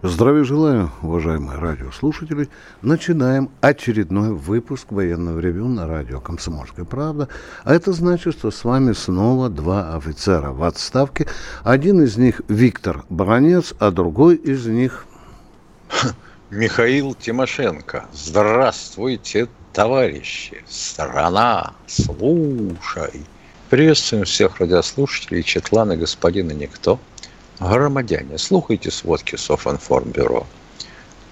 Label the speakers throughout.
Speaker 1: Здравия желаю, уважаемые радиослушатели. Начинаем очередной выпуск военного ревю на радио «Комсомольская правда». А это значит, что с вами снова два офицера в отставке. Один из них Виктор Баранец, а другой из них...
Speaker 2: Михаил Тимошенко. Здравствуйте, товарищи. Страна, слушай. Приветствуем всех радиослушателей Четлана господина Никто. Громадяне, слухайте сводки Софинформбюро.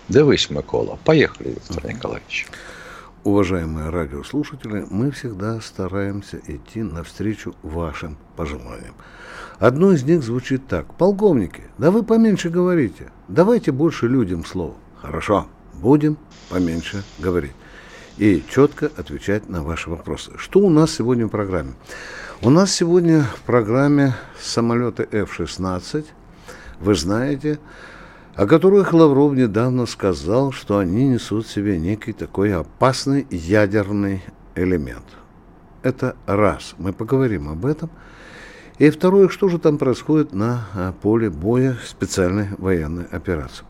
Speaker 2: Дивись, Микола. Поехали, Виктор Николаевич.
Speaker 1: Уважаемые радиослушатели, мы всегда стараемся идти навстречу вашим пожеланиям. Одно из них звучит так. Полковники, да вы поменьше говорите. Давайте больше людям слово. Хорошо, будем поменьше говорить. И четко отвечать на ваши вопросы. Что у нас сегодня в программе? У нас сегодня в программе самолеты F-16, вы знаете, о которых Лавров недавно сказал, что они несут в себе некий такой опасный ядерный элемент. Это раз, мы поговорим об этом. И второе, что же там происходит на а, поле боя специальной военной операции.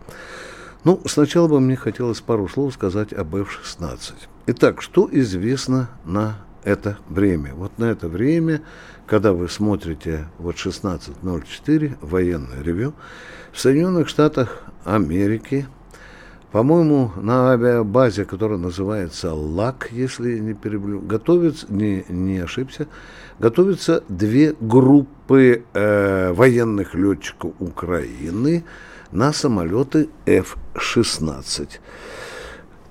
Speaker 1: Ну, сначала бы мне хотелось пару слов сказать об F-16. Итак, что известно на это время. Вот на это время, когда вы смотрите вот 16.04, военное ревю, в Соединенных Штатах Америки, по-моему, на авиабазе, которая называется ЛАК, если не переблю, готовится, не, не ошибся, готовятся две группы э, военных летчиков Украины на самолеты F-16.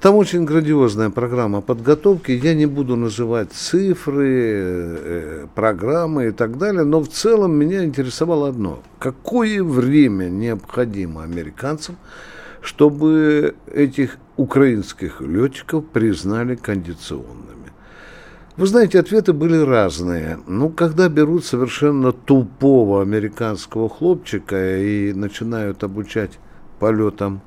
Speaker 1: Там очень грандиозная программа подготовки. Я не буду называть цифры, э, программы и так далее, но в целом меня интересовало одно. Какое время необходимо американцам, чтобы этих украинских летчиков признали кондиционными? Вы знаете, ответы были разные. Ну, когда берут совершенно тупого американского хлопчика и начинают обучать полетам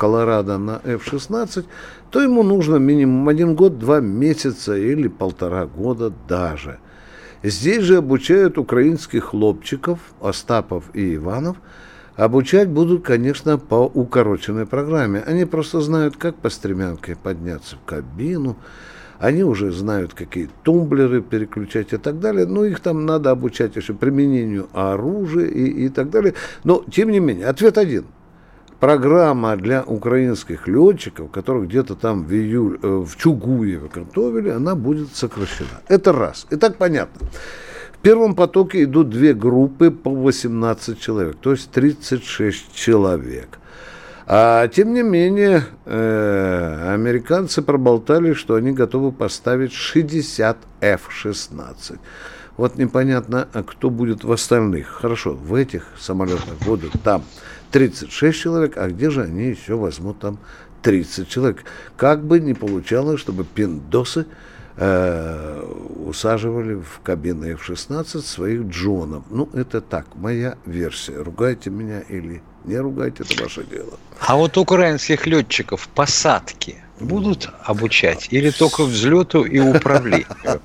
Speaker 1: Колорадо на F-16, то ему нужно минимум один год, два месяца или полтора года даже. Здесь же обучают украинских хлопчиков, Остапов и Иванов, Обучать будут, конечно, по укороченной программе. Они просто знают, как по стремянке подняться в кабину, они уже знают, какие тумблеры переключать и так далее. Ну, их там надо обучать еще применению оружия и, и так далее. Но, тем не менее, ответ один – программа для украинских летчиков, которых где-то там в, июль, э, в Чугуеве готовили, она будет сокращена. Это раз. И так понятно. В первом потоке идут две группы по 18 человек, то есть 36 человек. А тем не менее, э, американцы проболтали, что они готовы поставить 60 F-16. Вот непонятно, а кто будет в остальных. Хорошо, в этих самолетах будут там 36 человек, а где же они еще возьмут там 30 человек? Как бы ни получалось, чтобы пиндосы э, усаживали в кабины F-16 своих джонов. Ну, это так, моя версия. Ругайте меня или не ругайте, это ваше дело.
Speaker 2: А вот украинских летчиков посадки будут обучать или только взлету и управлению?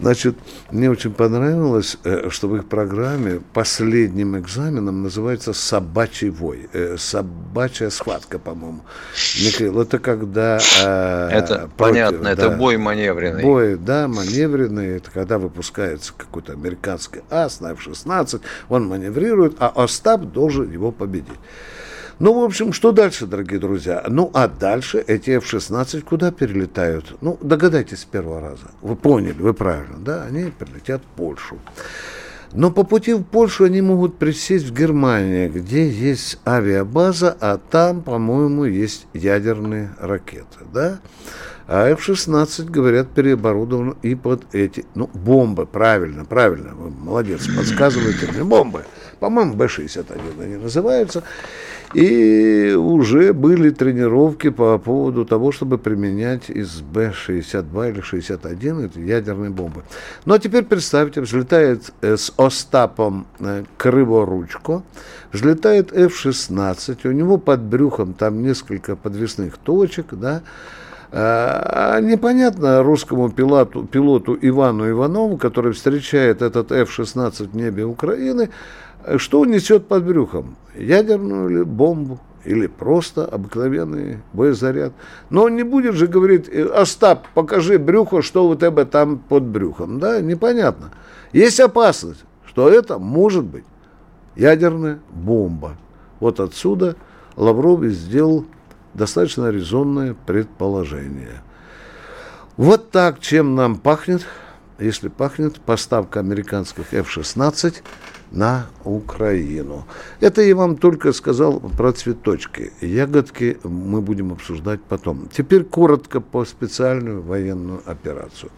Speaker 1: Значит, мне очень понравилось, э, что в их программе последним экзаменом называется «собачий вой». Э, «Собачья схватка», по-моему. Михаил, это когда...
Speaker 2: Э, это против, понятно, да, это бой маневренный.
Speaker 1: Бой, да, маневренный. Это когда выпускается какой-то американский ас на F-16, он маневрирует, а Остап должен его победить. Ну, в общем, что дальше, дорогие друзья? Ну, а дальше эти F-16 куда перелетают? Ну, догадайтесь с первого раза. Вы поняли, вы правильно, да? Они перелетят в Польшу. Но по пути в Польшу они могут присесть в Германии, где есть авиабаза, а там, по-моему, есть ядерные ракеты, да? А F-16, говорят, переоборудованы и под эти, ну, бомбы, правильно, правильно, вы молодец, подсказываете мне, бомбы. По-моему, Б-61 они называются. И уже были тренировки по поводу того, чтобы применять из Б-62 или 61 это ядерные бомбы. Ну а теперь представьте, взлетает с Остапом Криворучко, взлетает F-16, у него под брюхом там несколько подвесных точек, да, а непонятно русскому пилоту, пилоту Ивану Иванову, который встречает этот F-16 в небе Украины, что он несет под брюхом? Ядерную или бомбу? Или просто обыкновенный боезаряд. Но он не будет же говорить, Остап, покажи брюхо, что у тебя там под брюхом. Да, непонятно. Есть опасность, что это может быть ядерная бомба. Вот отсюда Лавров сделал достаточно резонное предположение. Вот так, чем нам пахнет, если пахнет поставка американских F-16 на Украину. Это я вам только сказал про цветочки. Ягодки мы будем обсуждать потом. Теперь коротко по специальную военную операцию.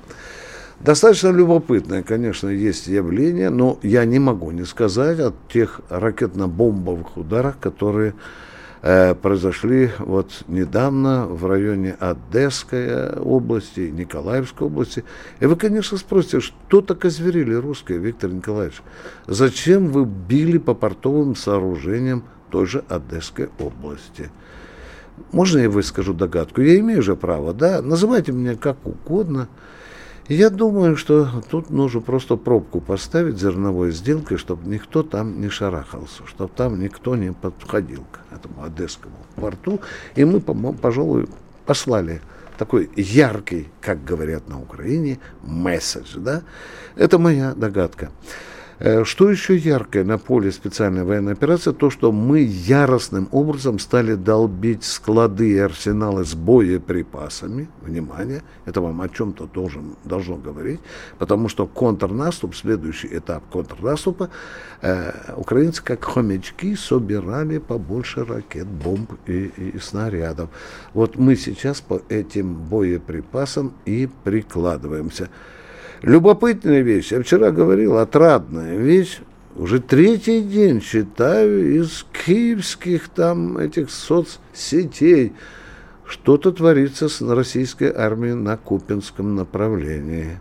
Speaker 1: Достаточно любопытное, конечно, есть явление, но я не могу не сказать о тех ракетно-бомбовых ударах, которые произошли вот недавно в районе Одесской области, Николаевской области. И вы, конечно, спросите, что так озверили русские, Виктор Николаевич? Зачем вы били по портовым сооружениям той же Одесской области? Можно я выскажу догадку? Я имею же право, да? Называйте меня как угодно. Я думаю, что тут нужно просто пробку поставить зерновой сделкой, чтобы никто там не шарахался, чтобы там никто не подходил к этому одесскому порту. И мы, пожалуй, послали такой яркий, как говорят на Украине, месседж. Да? Это моя догадка. Э, что еще яркое на поле специальной военной операции, то, что мы яростным образом стали долбить склады и арсеналы с боеприпасами. Внимание, это вам о чем-то должен, должно говорить, потому что контрнаступ, следующий этап контрнаступа, э, украинцы как хомячки собирали побольше ракет, бомб и, и, и снарядов. Вот мы сейчас по этим боеприпасам и прикладываемся. Любопытная вещь, я вчера говорил, отрадная вещь, уже третий день читаю из киевских там этих соцсетей, что-то творится с российской армией на Купинском направлении.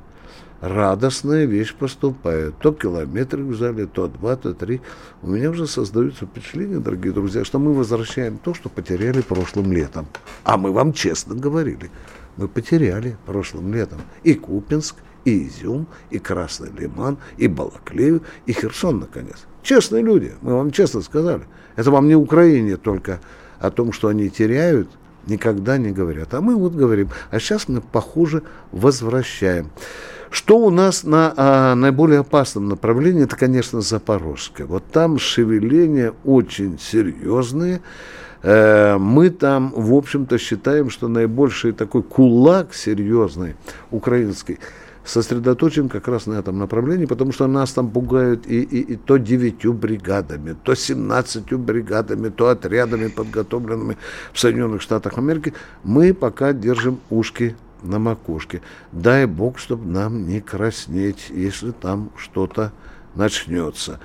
Speaker 1: Радостная вещь поступает. То километры взяли, то два, то три. У меня уже создаются впечатление, дорогие друзья, что мы возвращаем то, что потеряли прошлым летом. А мы вам честно говорили. Мы потеряли прошлым летом и Купинск, и Изюм, и Красный Лиман, и Балаклею, и Херсон, наконец. Честные люди, мы вам честно сказали. Это вам не Украине только о том, что они теряют, никогда не говорят. А мы вот говорим, а сейчас мы, похоже, возвращаем. Что у нас на а, наиболее опасном направлении, это, конечно, Запорожская. Вот там шевеления очень серьезные. Э, мы там, в общем-то, считаем, что наибольший такой кулак серьезный украинский – сосредоточен как раз на этом направлении, потому что нас там пугают и, и, и то девятью бригадами, то семнадцатью бригадами, то отрядами, подготовленными в Соединенных Штатах Америки. Мы пока держим ушки на макушке. Дай Бог, чтобы нам не краснеть, если там что-то начнется.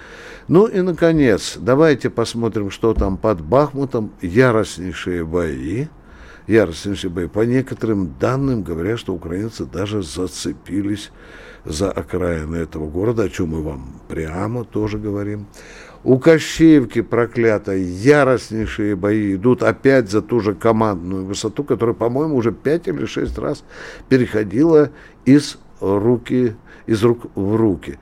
Speaker 1: Ну и, наконец, давайте посмотрим, что там под Бахмутом. Яростнейшие бои яростнейшие бои. По некоторым данным говорят, что украинцы даже зацепились за окраины этого города, о чем мы вам прямо тоже говорим. У Кощеевки проклятой яростнейшие бои идут опять за ту же командную высоту, которая, по-моему, уже пять или шесть раз переходила из руки, из рук в руки.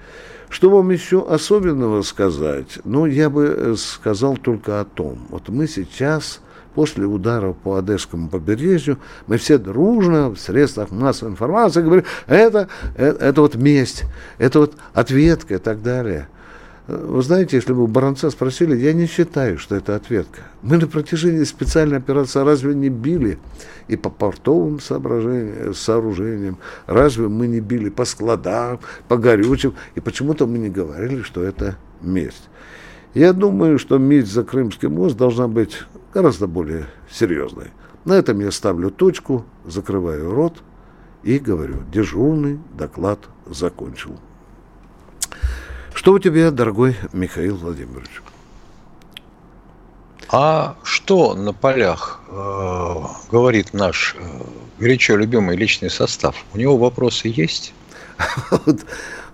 Speaker 1: Что вам еще особенного сказать? Ну, я бы сказал только о том. Вот мы сейчас после удара по Одесскому побережью, мы все дружно в средствах массовой информации говорим, это, это, это вот месть, это вот ответка и так далее. Вы знаете, если бы Баранца спросили, я не считаю, что это ответка. Мы на протяжении специальной операции разве не били и по портовым сооружениям, разве мы не били по складам, по горючим, и почему-то мы не говорили, что это месть. Я думаю, что месть за Крымский мост должна быть гораздо более серьезной. На этом я ставлю точку, закрываю рот и говорю, дежурный доклад закончил. Что у тебя, дорогой Михаил Владимирович?
Speaker 2: А что на полях э, говорит наш э, горячо любимый личный состав? У него вопросы есть?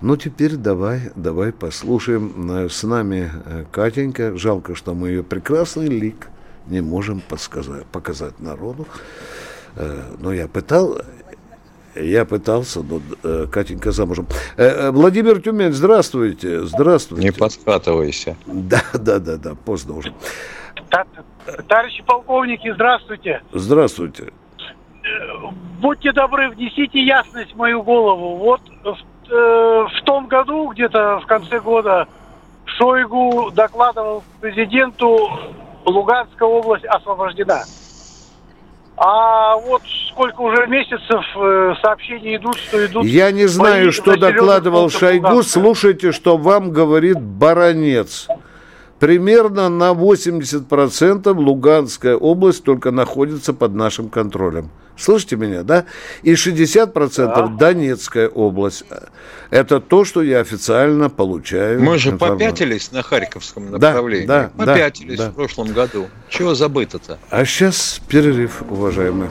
Speaker 1: Ну, теперь давай, давай послушаем. Э, с нами э, Катенька. Жалко, что мы ее прекрасный лик не можем подсказать, показать народу. Э, но я пытал, я пытался, но Катенька замужем. Владимир Тюмень, здравствуйте. Здравствуйте.
Speaker 2: Не подкатывайся.
Speaker 1: Да, да, да, да, поздно уже.
Speaker 3: Товарищи полковники, здравствуйте.
Speaker 1: Здравствуйте.
Speaker 3: Будьте добры, внесите ясность в мою голову. Вот в, э, в том году, где-то в конце года, Шойгу докладывал президенту, Луганская область освобождена. А вот сколько уже месяцев э, сообщения идут, что идут...
Speaker 1: Я не знаю, что докладывал Шойгу. Слушайте, что вам говорит Баранец примерно на 80% Луганская область только находится под нашим контролем. Слышите меня, да? И 60% да. Донецкая область. Это то, что я официально получаю.
Speaker 2: Мы же попятились на Харьковском направлении. Да, да, попятились да, в прошлом году. Чего забыто-то?
Speaker 1: А сейчас перерыв, уважаемые.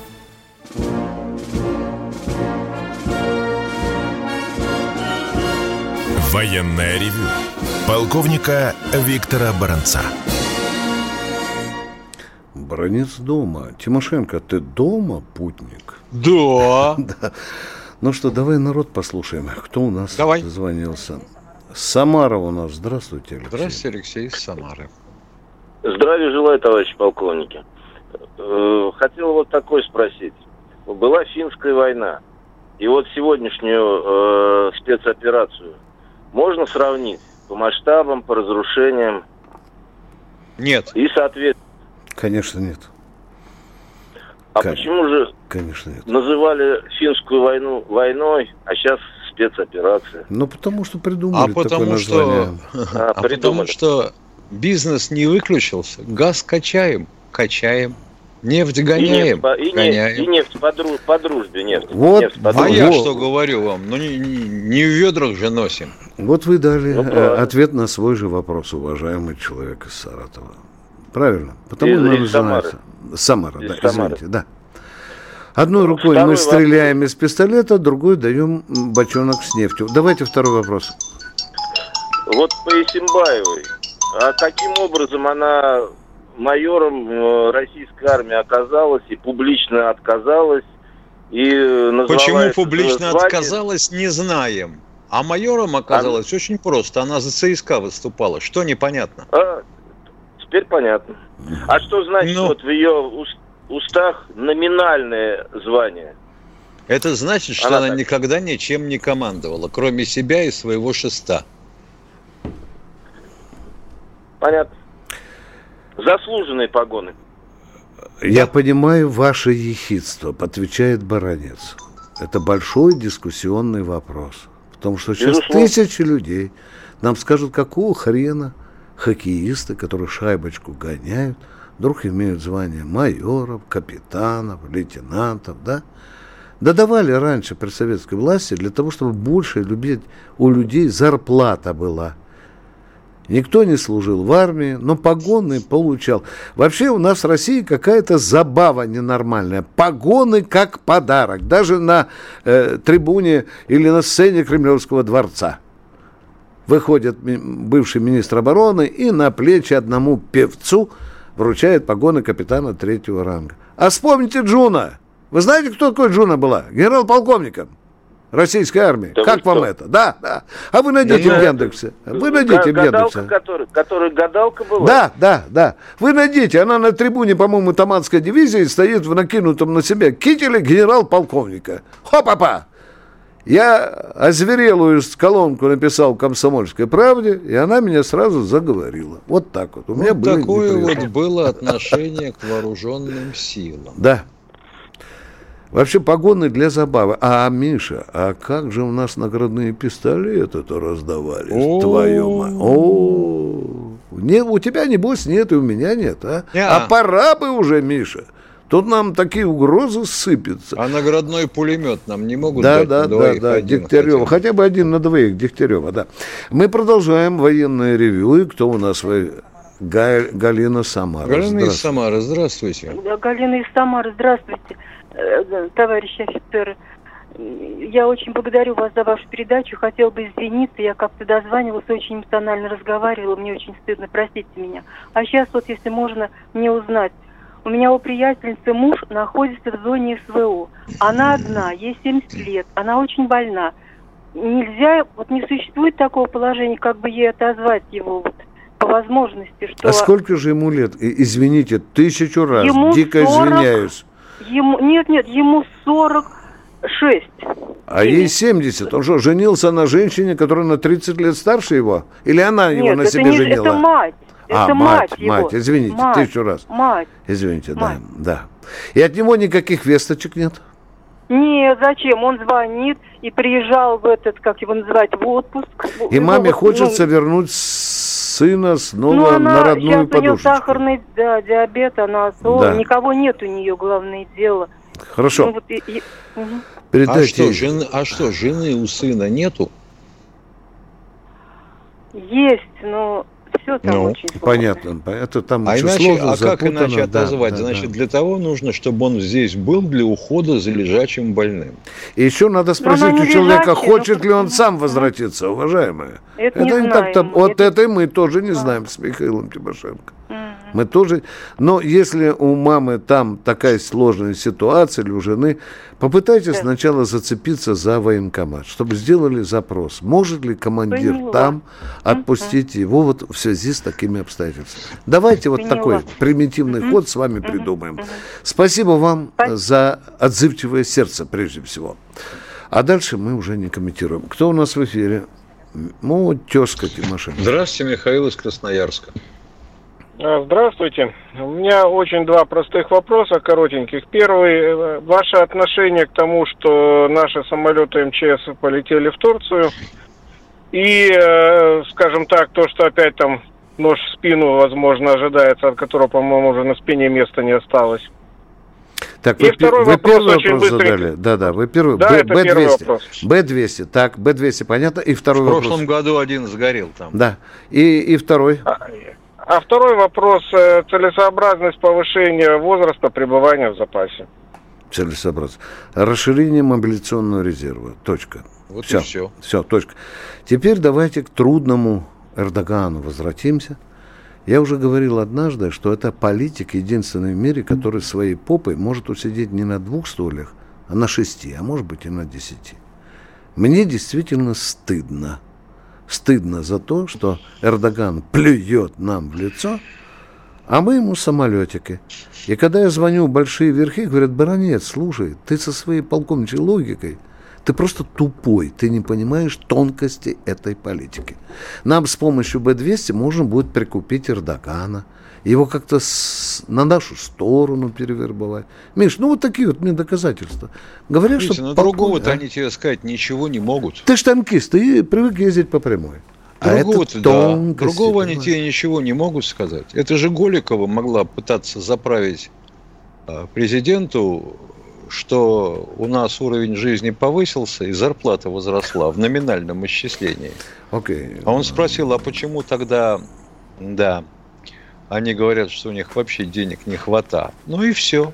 Speaker 4: Военное ревю полковника Виктора Баранца.
Speaker 1: Бронец дома. Тимошенко, ты дома, путник?
Speaker 2: Да.
Speaker 1: да. Ну что, давай народ послушаем. Кто у нас
Speaker 2: давай.
Speaker 1: звонился? Самара у нас. Здравствуйте,
Speaker 2: Алексей. Здравствуйте, Алексей из Самары.
Speaker 5: Здравия желаю, товарищи полковники. Э, хотел вот такой спросить. Была финская война. И вот сегодняшнюю э, спецоперацию можно сравнить по масштабам, по разрушениям?
Speaker 2: Нет.
Speaker 5: И, соответственно...
Speaker 1: Конечно, нет.
Speaker 5: А Конечно. почему же
Speaker 1: Конечно, нет.
Speaker 5: называли финскую войну войной, а сейчас спецоперация?
Speaker 1: Ну, потому что придумали
Speaker 2: а потому что, а, а потому что бизнес не выключился. Газ качаем, качаем. Нефть гоняем. И нефть,
Speaker 5: и гоняем. Нефть, и нефть по, дру, по дружбе нефть.
Speaker 1: Вот,
Speaker 5: нефть
Speaker 1: по
Speaker 2: а дружбе. я что говорю вам? Ну не, не, не в ведрах же носим.
Speaker 1: Вот вы дали ну, э, ответ на свой же вопрос, уважаемый человек из Саратова. Правильно? Потому
Speaker 5: из, из Самары.
Speaker 1: Самара, из да, Самары. извините, да. Одной рукой второй мы стреляем вопрос. из пистолета, другой даем бочонок с нефтью. Давайте второй вопрос.
Speaker 5: Вот по Исимбаевой. А каким образом она майором э, российской армии оказалась и публично отказалась. И
Speaker 2: Почему публично звание... отказалась, не знаем. А майором оказалось а... очень просто. Она за ЦСКА выступала. Что непонятно?
Speaker 5: А, теперь понятно. А что значит ну... вот в ее устах номинальное звание?
Speaker 2: Это значит, что она, она так... никогда ничем не командовала, кроме себя и своего шеста.
Speaker 5: Понятно. Заслуженные погоны.
Speaker 1: Я понимаю ваше ехидство, отвечает Баранец. Это большой дискуссионный вопрос. Потому что сейчас Безусловно. тысячи людей нам скажут, какого хрена хоккеисты, которые шайбочку гоняют, вдруг имеют звание майоров, капитанов, лейтенантов, да? Да давали раньше при советской власти для того, чтобы больше любить, у людей зарплата была – Никто не служил в армии, но погоны получал. Вообще у нас в России какая-то забава ненормальная. Погоны как подарок. Даже на э, трибуне или на сцене Кремлевского дворца. Выходит бывший министр обороны и на плечи одному певцу вручает погоны капитана третьего ранга. А вспомните Джуну. Вы знаете, кто такой Джуна была? Генерал-полковником российской армии. Да как вам что? это? Да, да. А вы найдите в Яндексе. Вы найдите в Яндексе.
Speaker 5: Который, который гадалка была?
Speaker 1: Да, да, да. Вы найдите. Она на трибуне, по-моему, Таманской дивизии стоит в накинутом на себя кителе генерал-полковника. Хопа-па! Я озверелую колонку написал в «Комсомольской правде», и она меня сразу заговорила. Вот так вот.
Speaker 2: У меня вот такое вот было отношение к вооруженным силам.
Speaker 1: Да. Вообще погоны для забавы. А, Миша, а как же у нас наградные пистолеты-то раздавались? Твою мать. О, не, у тебя, небось, нет, и у меня нет, а? А пора бы уже, Миша. Тут нам такие угрозы сыпятся.
Speaker 2: А наградной пулемет нам не могут
Speaker 1: да, дать да, да, да, Дегтярева. Хотя. хотя бы один на двоих, Дегтярева, да. Мы продолжаем военное ревю. И кто у нас? Галина Самара.
Speaker 2: Галина из Самары, здравствуйте.
Speaker 6: Галина из Самары, здравствуйте, э, товарищи офицеры. Я очень благодарю вас за вашу передачу. Хотел бы извиниться, я как-то дозванивалась, очень эмоционально разговаривала, мне очень стыдно, простите меня. А сейчас вот, если можно мне узнать, у меня у приятельницы муж находится в зоне СВО. Она одна, ей 70 лет, она очень больна. Нельзя, вот не существует такого положения, как бы ей отозвать его вот, по возможности. Что...
Speaker 1: А сколько же ему лет? Извините, тысячу раз, ему дико 40, извиняюсь.
Speaker 6: Ему, нет, нет, ему 46.
Speaker 1: А ей 70. Он что, женился на женщине, которая на 30 лет старше его? Или она его на себе
Speaker 6: не,
Speaker 1: женила?
Speaker 6: это мать.
Speaker 1: А, это мать, мать, его. мать, извините, мать, тысячу раз.
Speaker 6: Мать.
Speaker 1: Извините, мать. да, да. И от него никаких весточек нет?
Speaker 6: Нет, зачем? Он звонит и приезжал в этот, как его называть, в отпуск.
Speaker 1: И в маме хочется ну, вернуть сына снова ну, она, на родную
Speaker 6: сейчас у нее сахарный да, диабет, она да. никого нет у нее, главное дело.
Speaker 1: Хорошо. Ну, вот и,
Speaker 2: и, угу. Передайте. А что, жены, а что, жены у сына нету?
Speaker 6: Есть, но все там ну, очень
Speaker 1: сложно. Понятно. Это там
Speaker 2: а иначе, сложно, а как иначе отозвать? Да, Значит, да. для того нужно, чтобы он здесь был для ухода за лежачим больным.
Speaker 1: И еще надо спросить у человека, лежачий, хочет но... ли он сам возвратиться, уважаемые. Это, это не, не так-то. Вот это... это мы тоже не знаем с Михаилом Тимошенко. Мы тоже... Но если у мамы там такая сложная ситуация или у жены, попытайтесь да. сначала зацепиться за военкомат, чтобы сделали запрос. Может ли командир Поняла. там отпустить угу. его вот в связи с такими обстоятельствами? Давайте вот Поняла. такой примитивный угу. ход с вами угу. придумаем. Угу. Спасибо вам Спасибо. за отзывчивое сердце прежде всего. А дальше мы уже не комментируем. Кто у нас в эфире? Ну, тезка Тимошенко.
Speaker 2: Здравствуйте, Михаил из Красноярска.
Speaker 7: А, здравствуйте. У меня очень два простых вопроса, коротеньких. Первый, э, ваше отношение к тому, что наши самолеты МЧС полетели в Турцию. И, э, скажем так, то, что опять там нож в спину, возможно, ожидается, от которого, по-моему, уже на спине места не осталось.
Speaker 1: Так, и вы, второй вы вопрос первый вопрос быстрый. задали. Да, да, вы первый. Да, Б, это Б200. первый вопрос. Б200, так, Б200, понятно. И второй вопрос.
Speaker 2: В прошлом вопрос. году один сгорел там.
Speaker 1: Да. И, и второй. А,
Speaker 7: а второй вопрос э, – целесообразность повышения возраста пребывания в запасе.
Speaker 1: Целесообразно. Расширение мобилизационного резерва. Точка.
Speaker 2: Вот все. и все.
Speaker 1: Все, точка. Теперь давайте к трудному Эрдогану возвратимся. Я уже говорил однажды, что это политик единственный в мире, который своей попой может усидеть не на двух стульях, а на шести, а может быть и на десяти. Мне действительно стыдно – стыдно за то, что Эрдоган плюет нам в лицо, а мы ему самолетики. И когда я звоню в большие верхи, говорят, баронец, слушай, ты со своей полковничьей логикой, ты просто тупой, ты не понимаешь тонкости этой политики. Нам с помощью Б-200 можно будет прикупить Эрдогана – его как-то с, на нашу сторону перевербовать. Миш, ну вот такие вот мне доказательства. Говорят, Видите, что...
Speaker 2: Но другого-то а? они тебе сказать ничего не могут.
Speaker 1: Ты ж танкист, ты привык ездить по прямой.
Speaker 2: А другого, а да. Другого они тебе ничего не могут сказать. Это же Голикова могла пытаться заправить а, президенту, что у нас уровень жизни повысился и зарплата возросла в номинальном исчислении.
Speaker 1: Okay.
Speaker 2: А он спросил, а почему тогда, да, они говорят, что у них вообще денег не хватает. Ну и все.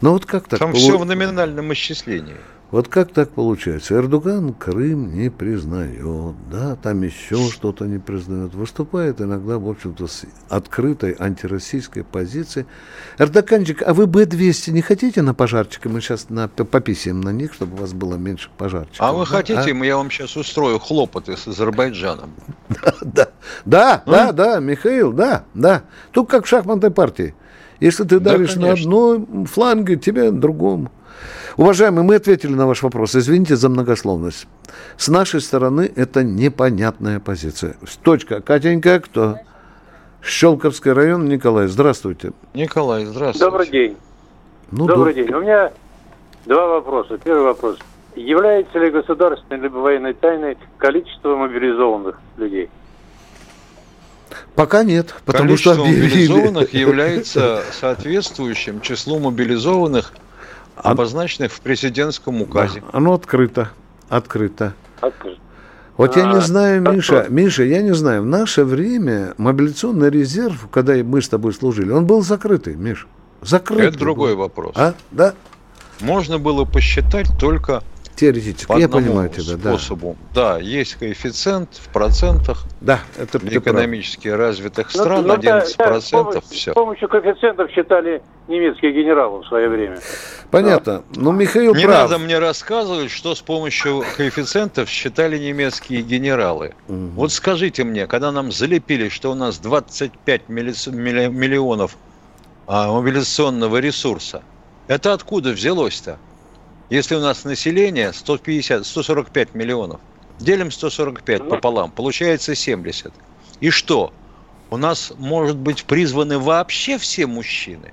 Speaker 1: Ну вот как так?
Speaker 2: Там все в номинальном исчислении.
Speaker 1: Вот как так получается? Эрдоган Крым не признает, да, там еще что-то не признает. Выступает иногда, в общем-то, с открытой антироссийской позицией. Эрдоганчик, а вы Б-200 не хотите на пожарчика? Мы сейчас на, пописаем на них, чтобы у вас было меньше пожарчиков.
Speaker 2: А вы да? хотите, а? я вам сейчас устрою хлопоты с Азербайджаном?
Speaker 1: Да, да, да, да, Михаил, да, да. Тут как в шахматной партии. Если ты давишь на одном фланге, тебе на другом. Уважаемые, мы ответили на ваш вопрос. Извините за многословность. С нашей стороны это непонятная позиция. Точка. Катенька, кто? Щелковский район, Николай, здравствуйте.
Speaker 2: Николай, здравствуйте.
Speaker 8: Добрый день. Ну, Добрый да. день. У меня два вопроса. Первый вопрос. Является ли государственной либо военной тайной количество мобилизованных людей?
Speaker 1: Пока нет,
Speaker 2: потому Количество что мобилизованных является соответствующим числу мобилизованных, обозначенных в президентском указе.
Speaker 1: Да, оно открыто, открыто. Открыто. Вот а, я не а, знаю, Миша, что? Миша, я не знаю, в наше время мобилизационный резерв, когда мы с тобой служили, он был закрытый, Миш. Закрытый.
Speaker 2: Это другой
Speaker 1: был.
Speaker 2: вопрос.
Speaker 1: А? Да?
Speaker 2: Можно было посчитать только
Speaker 1: Теоретически,
Speaker 2: по
Speaker 1: я понимаю тебя,
Speaker 2: способу. Да. да, есть коэффициент в процентах.
Speaker 1: Да, это
Speaker 2: Для экономически прав. развитых ну, стран но, 11% да, процентов
Speaker 8: все. С помощью коэффициентов считали немецкие генералы в свое время.
Speaker 1: Понятно. Да. Но Михаил
Speaker 2: Не
Speaker 1: прав.
Speaker 2: надо мне рассказывать, что с помощью коэффициентов считали немецкие генералы. Угу. Вот скажите мне, когда нам залепили, что у нас 25 миллионов а, мобилизационного ресурса, это откуда взялось-то? Если у нас население 150, 145 миллионов, делим 145 ну. пополам, получается 70. И что? У нас, может быть, призваны вообще все мужчины?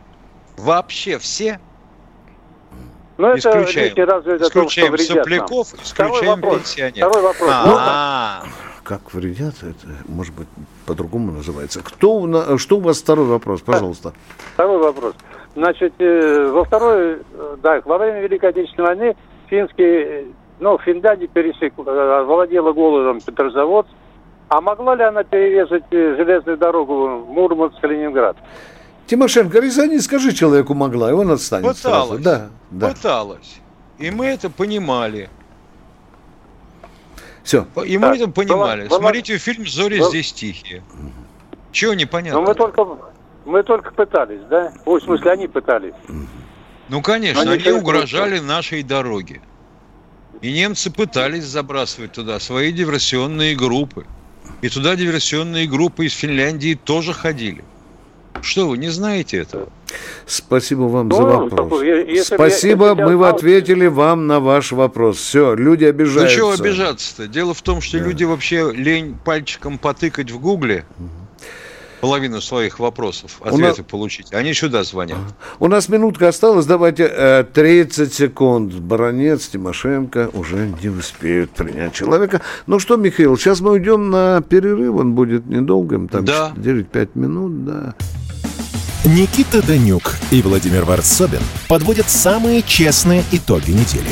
Speaker 2: Вообще все?
Speaker 8: Ну, исключаем, это, разве это
Speaker 2: исключаем том, сопляков, нам. исключаем
Speaker 8: Второй
Speaker 2: пенсионеров.
Speaker 8: Второй вопрос.
Speaker 1: А, как вредят, это, может быть, по-другому называется. Кто, что у вас второй вопрос, пожалуйста?
Speaker 8: Второй вопрос. Значит, э, во второй, э, да, во время Великой Отечественной войны финский, ну, Финляндия пересек, э, владела голодом Петрозавод, а могла ли она перерезать железную дорогу Мурманск-Ленинград?
Speaker 1: Тимошенко, резани, скажи человеку могла, и он отстанет
Speaker 2: Пыталась.
Speaker 1: Сразу. Да, да.
Speaker 2: Пыталась. И мы это понимали.
Speaker 1: Все.
Speaker 2: И мы да. это понимали. Была, Смотрите фильм «Зори была... здесь тихие». Чего непонятно?
Speaker 8: Но мы только, мы только пытались, да? В смысле, они пытались.
Speaker 2: Ну, конечно, они, они угрожали нашей дороге. И немцы пытались забрасывать туда свои диверсионные группы. И туда диверсионные группы из Финляндии тоже ходили. Что вы не знаете этого?
Speaker 1: Спасибо вам ну, за вопрос. Если Спасибо, я, мы знал... ответили вам на ваш вопрос. Все, люди обижаются.
Speaker 2: Ну чего обижаться-то? Дело в том, что да. люди вообще лень пальчиком потыкать в Гугле. Угу половину своих вопросов, ответы нас... получить. Они сюда звонят.
Speaker 1: У нас минутка осталась. Давайте 30 э, секунд. Баронец, Тимошенко уже не успеют принять человека. Ну что, Михаил, сейчас мы уйдем на перерыв. Он будет недолгим. Там да. 9-5 минут, да.
Speaker 4: Никита Данюк и Владимир Варсобин подводят самые честные итоги недели.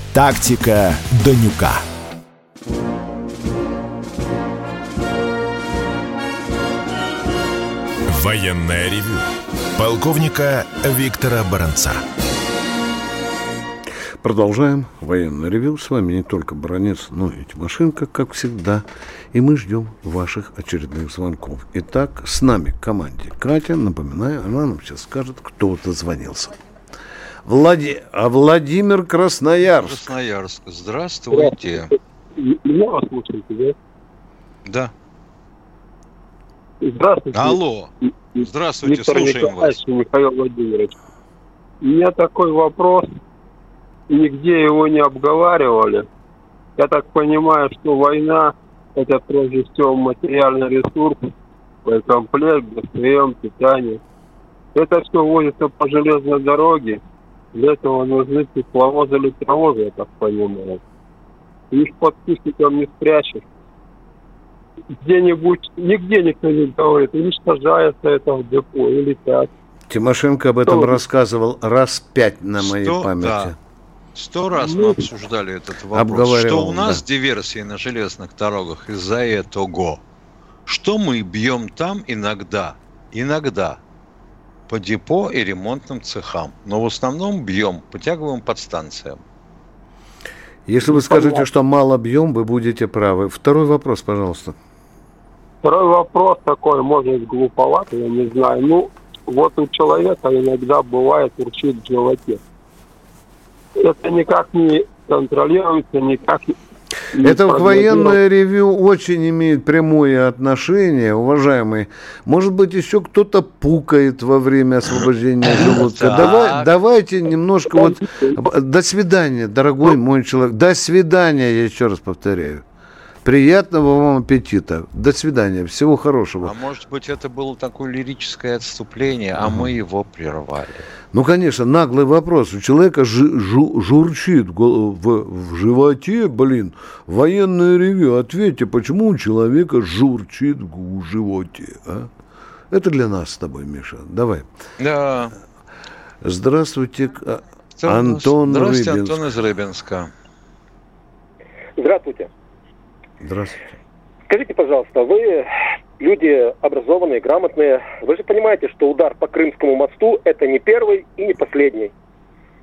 Speaker 4: «Тактика Данюка». Военное ревю полковника Виктора Баранца.
Speaker 1: Продолжаем военное ревю. С вами не только Баранец, но и Тимошенко, как всегда. И мы ждем ваших очередных звонков. Итак, с нами в команде Катя. Напоминаю, она нам сейчас скажет, кто дозвонился. Влади... А Владимир Красноярск.
Speaker 2: Красноярск. Здравствуйте.
Speaker 9: Меня вас слушаете, да?
Speaker 2: Да.
Speaker 9: Здравствуйте.
Speaker 2: Алло. Здравствуйте, Виктор слушаем Николаевич, вас.
Speaker 9: Михаил Владимирович. У меня такой вопрос. Нигде его не обговаривали. Я так понимаю, что война – это прежде всего материальный ресурс, комплект, прием, питание. Это все возится по железной дороге. Для этого нужны тепловозы, электровозы, я так понимаю. Их под кустиком не спрячешь где-нибудь, нигде никто не говорит, уничтожается это в депо или так.
Speaker 1: Тимошенко об этом Что? рассказывал раз пять на моей Сто, памяти. Да.
Speaker 2: Сто раз мы ну, обсуждали этот вопрос. Что у нас да. диверсии на железных дорогах из-за этого? Что мы бьем там иногда, иногда по депо и ремонтным цехам, но в основном бьем по тяговым подстанциям.
Speaker 1: Если вы скажете, что мал объем, вы будете правы. Второй вопрос, пожалуйста.
Speaker 9: Второй вопрос такой, может, глуповатый, я не знаю. Ну, вот у человека иногда бывает урчит в животе. Это никак не контролируется, никак
Speaker 1: это военное ревю очень имеет прямое отношение, уважаемый. Может быть, еще кто-то пукает во время освобождения желудка. Давай, давайте немножко вот... До свидания, дорогой мой человек. До свидания, я еще раз повторяю. Приятного вам аппетита. До свидания. Всего хорошего.
Speaker 2: А может быть, это было такое лирическое отступление, а мы его прервали.
Speaker 1: Ну, конечно, наглый вопрос. У человека жу- жу- журчит в, в, в животе, блин, военное ревю. Ответьте, почему у человека журчит в животе, а? Это для нас с тобой, Миша. Давай.
Speaker 2: Да.
Speaker 1: Здравствуйте, а, Антон
Speaker 2: Здравствуйте, Рыбинск. Антон из Рыбинска.
Speaker 10: Здравствуйте.
Speaker 1: Здравствуйте.
Speaker 10: Скажите, пожалуйста, вы люди образованные, грамотные. Вы же понимаете, что удар по Крымскому мосту – это не первый и не последний.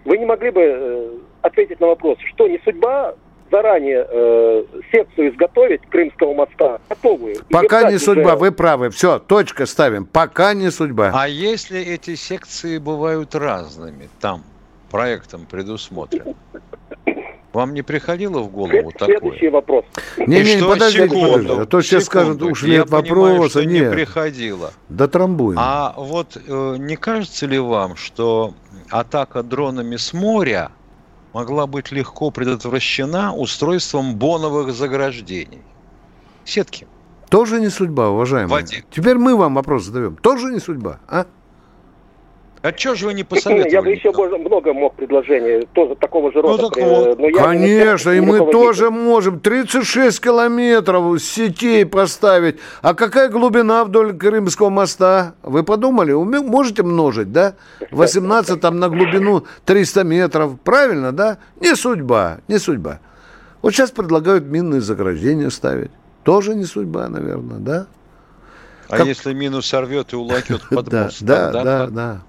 Speaker 10: Вы не могли бы э, ответить на вопрос, что не судьба заранее э, секцию изготовить Крымского моста готовую?
Speaker 1: Пока не судьба, уже... вы правы. Все, точка ставим. Пока не судьба.
Speaker 2: А если эти секции бывают разными там, проектом предусмотрено? Вам не приходило в голову
Speaker 10: такое? Следующий вопрос.
Speaker 1: Не, не, подождите, подождите. А то сейчас скажут, уж нет вопроса.
Speaker 2: Нет, не приходило.
Speaker 1: Да трамбуем.
Speaker 2: А вот э, не кажется ли вам, что атака дронами с моря могла быть легко предотвращена устройством боновых заграждений? Сетки.
Speaker 1: Тоже не судьба, уважаемые. Теперь мы вам вопрос задаем. Тоже не судьба, а?
Speaker 2: А что же вы не посоветовали?
Speaker 10: Я бы еще много мог предложений тоже такого же рода. Ну, так
Speaker 1: вот. Но Конечно, и мы тоже можем 36 километров сетей поставить. А какая глубина вдоль Крымского моста? Вы подумали? Можете множить, да? 18 там на глубину 300 метров. Правильно, да? Не судьба, не судьба. Вот сейчас предлагают минные заграждения ставить. Тоже не судьба, наверное, да?
Speaker 2: А как... если мину сорвет и улакет под мост?
Speaker 1: Да, да, да, да.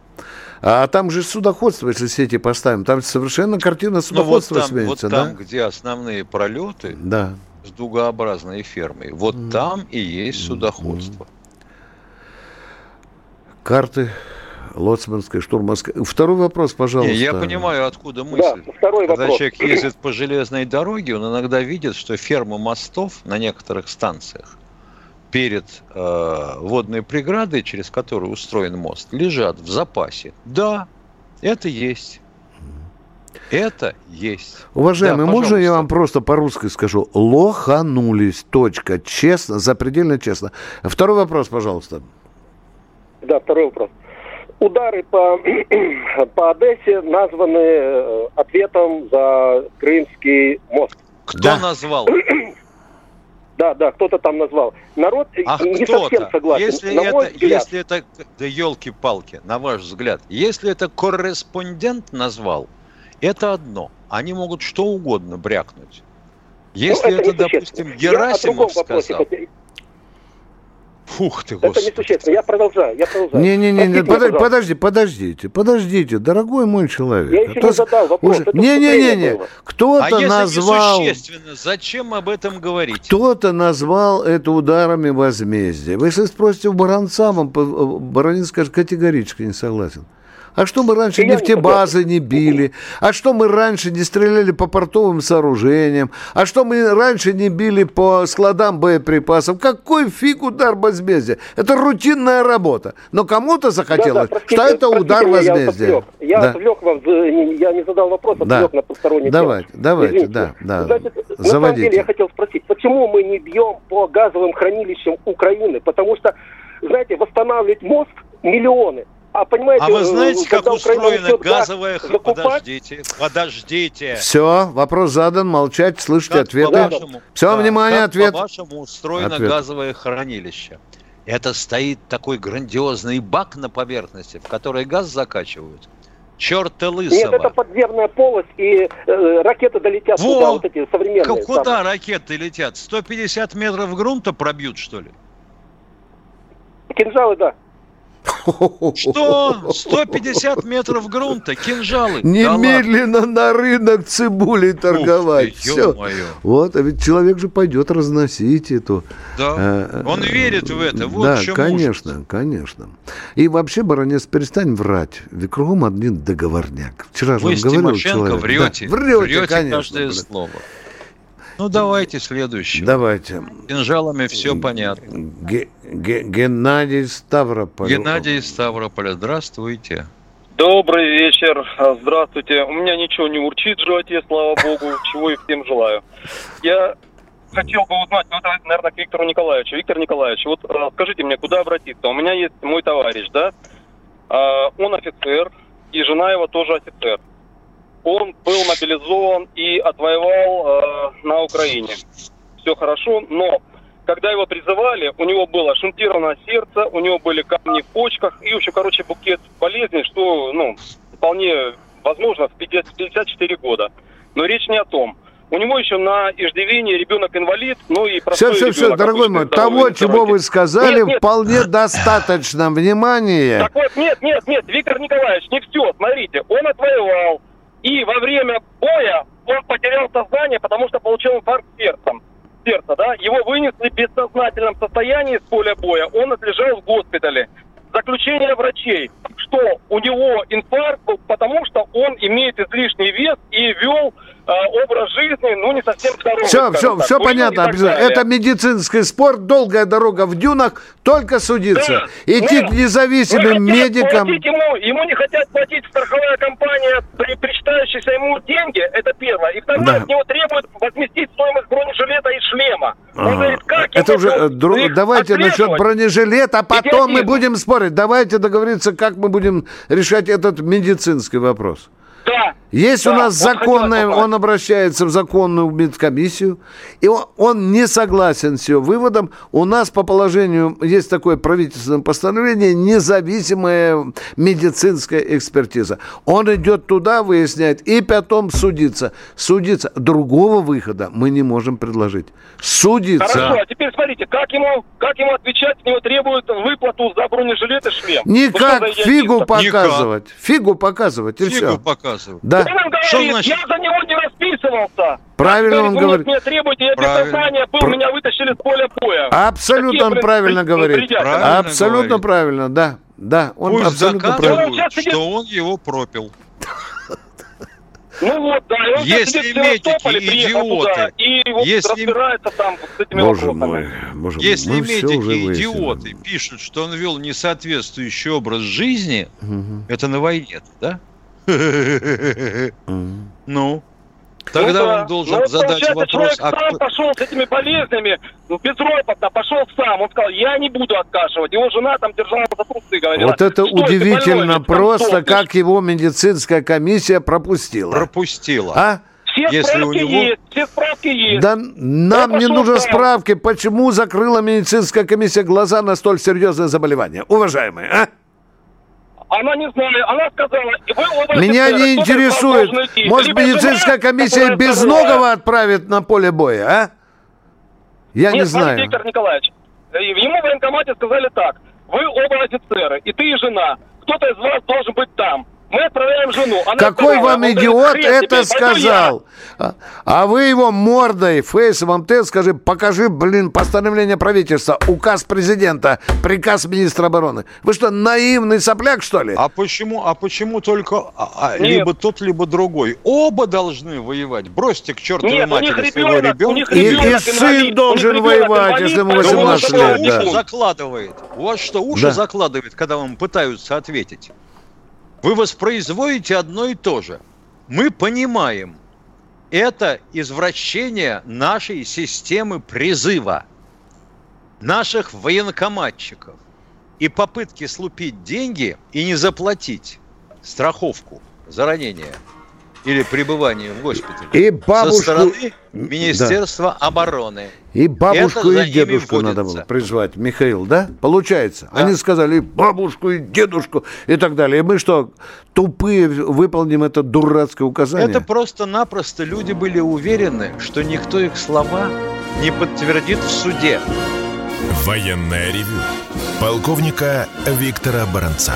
Speaker 1: А там же судоходство, если сети поставим, там совершенно картина судоходства ну, вот там, сменится,
Speaker 2: вот
Speaker 1: да?
Speaker 2: там, где основные пролеты
Speaker 1: да.
Speaker 2: с дугообразной фермой, вот mm. там и есть судоходство.
Speaker 1: Карты Лоцманская, Штурманская. Второй вопрос, пожалуйста. Не,
Speaker 2: я понимаю, откуда мысль. Да, второй Когда вопрос. человек ездит по железной дороге, он иногда видит, что фермы мостов на некоторых станциях перед э, водной преградой, через которую устроен мост, лежат в запасе. Да, это есть. Это есть.
Speaker 1: Уважаемый, да, можно я вам просто по-русски скажу? Лоханулись. Точка. Честно, запредельно честно. Второй вопрос, пожалуйста.
Speaker 10: Да, второй вопрос. Удары по, по Одессе названы э, ответом за Крымский мост.
Speaker 2: Кто да. назвал?
Speaker 10: Да, да, кто-то там назвал. Народ
Speaker 2: Ах, не совсем согласен. Если на это, взгляд, если это, да елки-палки, на ваш взгляд, если это корреспондент назвал, это одно. Они могут что угодно брякнуть. Если ну, это, это допустим, Герасимов сказал... Вопросе,
Speaker 10: Фух ты, господи. Это несущественно. Я продолжаю, я продолжаю.
Speaker 1: Не-не-не, подожди, подожди, подождите, подождите, дорогой мой человек.
Speaker 10: Я еще а не задал вопрос.
Speaker 1: Не-не-не, кто-то а назвал...
Speaker 2: несущественно, зачем об этом говорить?
Speaker 1: Кто-то назвал это ударами возмездия. Вы если спросите у Баранца, вам Баранец скажет, категорически не согласен. А что мы раньше нефтебазы не били? А что мы раньше не стреляли по портовым сооружениям? А что мы раньше не били по складам боеприпасов? Какой фиг удар возмездия? Это рутинная работа. Но кому-то захотелось, да, да, что это удар возмездия.
Speaker 10: Я, да. отвлек вас, я не задал вопрос, отвлек
Speaker 1: да.
Speaker 10: на посторонний
Speaker 1: Давайте, тему. давайте, Извините. да, да.
Speaker 10: Значит, Заводите. на самом деле я хотел спросить, почему мы не бьем по газовым хранилищам Украины? Потому что, знаете, восстанавливать мост миллионы – а понимаете,
Speaker 2: а вы знаете, как устроена газовая... Закупать... Подождите, подождите.
Speaker 1: Все, вопрос задан, молчать, слышите как ответы. Все, да, внимание, как ответ.
Speaker 2: по-вашему устроено ответ. газовое хранилище? Это стоит такой грандиозный бак на поверхности, в который газ закачивают. Черт лысого. Нет,
Speaker 10: это подземная полость, и э, ракеты долетят Во! туда, вот эти современные.
Speaker 2: Куда там. ракеты летят? 150 метров грунта пробьют, что ли?
Speaker 10: Кинжалы, да.
Speaker 2: Что? 150 метров грунта, кинжалы.
Speaker 1: Немедленно да на рынок цибулей торговать. Ты, Все. Вот, а ведь человек же пойдет разносить эту.
Speaker 2: Да, э, он верит в это. Вот
Speaker 1: да, конечно, ужас. конечно. И вообще, баронец, перестань врать. Ведь кругом один договорняк. Вчера же
Speaker 2: Вы
Speaker 1: он говорил
Speaker 2: человек. врете.
Speaker 1: Да, врете,
Speaker 2: врете
Speaker 1: конечно.
Speaker 2: каждое блин. слово. Ну, давайте следующий.
Speaker 1: Давайте.
Speaker 2: Кинжалами все понятно.
Speaker 1: Г- Г- Геннадий Ставрополь.
Speaker 2: Геннадий Ставрополь, здравствуйте.
Speaker 11: Добрый вечер, здравствуйте. У меня ничего не урчит в животе, слава богу, чего и всем желаю. Я хотел бы узнать, ну, это, наверное, к Виктору Николаевичу. Виктор Николаевич, вот скажите мне, куда обратиться? У меня есть мой товарищ, да? А, он офицер, и жена его тоже офицер он был мобилизован и отвоевал э, на Украине. Все хорошо, но когда его призывали, у него было шунтировано сердце, у него были камни в почках и, в общем, короче, букет болезней, что, ну, вполне возможно в 54 года. Но речь не о том. У него еще на иждивении ребенок инвалид, ну и
Speaker 1: простой Все, все, все, дорогой мой, того, чего вы сказали, нет, нет. вполне достаточно. Внимание.
Speaker 11: Так вот, нет, нет, нет, Виктор Николаевич, не все. Смотрите, он отвоевал, и во время боя он потерял сознание, потому что получил инфаркт сердцем. Сердца, да? Его вынесли в бессознательном состоянии с поля боя. Он отлежал в госпитале. Заключение врачей, что у него инфаркт, потому что он имеет излишний вес и вел э, образ жизни, ну, не совсем здоровый.
Speaker 1: Все, все, так, все понятно. Это медицинский спорт, долгая дорога в дюнах, только судиться. Да, Идти к независимым медикам.
Speaker 11: Ему, ему не хотят платить страховая компания, при, причитающиеся ему деньги, это первое. И второе, да. от него требуют возместить стоимость бронежилета и шлема.
Speaker 1: Он говорит, как это уже, э, друг, давайте насчет бронежилета, а потом мы будем спорить. Давайте договориться, как мы будем решать этот медицинский вопрос.
Speaker 11: Да.
Speaker 1: Есть да, у нас законная, он обращается в законную медкомиссию, и он, он не согласен с ее выводом. У нас по положению есть такое правительственное постановление, независимая медицинская экспертиза. Он идет туда, выясняет, и потом судится. Судиться. Другого выхода мы не можем предложить. Судиться.
Speaker 11: Хорошо, а теперь смотрите, как ему, как ему отвечать, с него требуют выплату за бронежилет и шлем.
Speaker 1: Никак, фигу показывать. Никак. Фигу показывать, и
Speaker 2: фигу
Speaker 1: все.
Speaker 2: показывать.
Speaker 1: Да.
Speaker 11: Он говорит, значит? я за него не расписывался.
Speaker 1: Правильно он говорит.
Speaker 11: Мне требуете, я без сознания был, Пр... меня вытащили с поля боя.
Speaker 1: Абсолютно он правильно говорит. Правильно абсолютно говорит. правильно, да. Да, он
Speaker 2: Пусть
Speaker 1: абсолютно правильно.
Speaker 2: что он его пропил.
Speaker 11: Ну вот, да, и он
Speaker 2: если медики идиоты,
Speaker 11: и вот если, разбирается там с этими
Speaker 1: боже вопросами. Мой, боже
Speaker 2: если мой, медики идиоты пишут, что он вел несоответствующий образ жизни, угу. это на войне, да? Ну, Тогда ну, он должен ну, задать вопрос.
Speaker 11: Человек а сам пошел с этими болезнями, ну, безропотно, пошел сам. Он сказал, я не буду отказывать. Его жена там держала за трусы говорила.
Speaker 1: Вот это удивительно просто, как его медицинская комиссия пропустила.
Speaker 2: Пропустила.
Speaker 1: А?
Speaker 11: Все Если справки у него... есть, все справки есть.
Speaker 1: Да нам я не нужны справки. Почему закрыла медицинская комиссия глаза на столь серьезное заболевание? Уважаемые, а?
Speaker 11: Она не знает, она сказала... Вы
Speaker 1: оба Меня не интересует. Может, медицинская комиссия Безногого отправит на поле боя, а? Я Нет, не знаю.
Speaker 11: Виктор Николаевич, э, ему в военкомате сказали так. Вы оба офицеры, и ты, и жена. Кто-то из вас должен быть там. Мы отправляем жену. Она
Speaker 1: Какой сказала, вам идиот говорит, это тебе, сказал? А, а вы его мордой, фейсом, МТ, скажи, покажи, блин, постановление правительства, указ президента, приказ министра обороны. Вы что, наивный сопляк, что ли?
Speaker 2: А почему, а почему только а, а, либо тот, либо другой? Оба должны воевать. Бросьте к чертовой Нет, матери своего ребенка.
Speaker 1: И, и сын должен воевать, если ему 18 лет.
Speaker 2: Да. закладывает. У вас что, уши да. закладывает, когда вам пытаются ответить? Вы воспроизводите одно и то же. Мы понимаем, это извращение нашей системы призыва, наших военкоматчиков и попытки слупить деньги и не заплатить страховку за ранение – или пребывание в госпитале
Speaker 1: и бабушку... со
Speaker 2: стороны Министерства да. обороны.
Speaker 1: И бабушку, и дедушку надо было призвать, Михаил, да? Получается. Да. Они сказали и бабушку, и дедушку, и так далее. И мы что, тупые выполним это дурацкое указание?
Speaker 2: Это просто-напросто люди были уверены, что никто их слова не подтвердит в суде.
Speaker 4: Военное ревю полковника Виктора Баранца.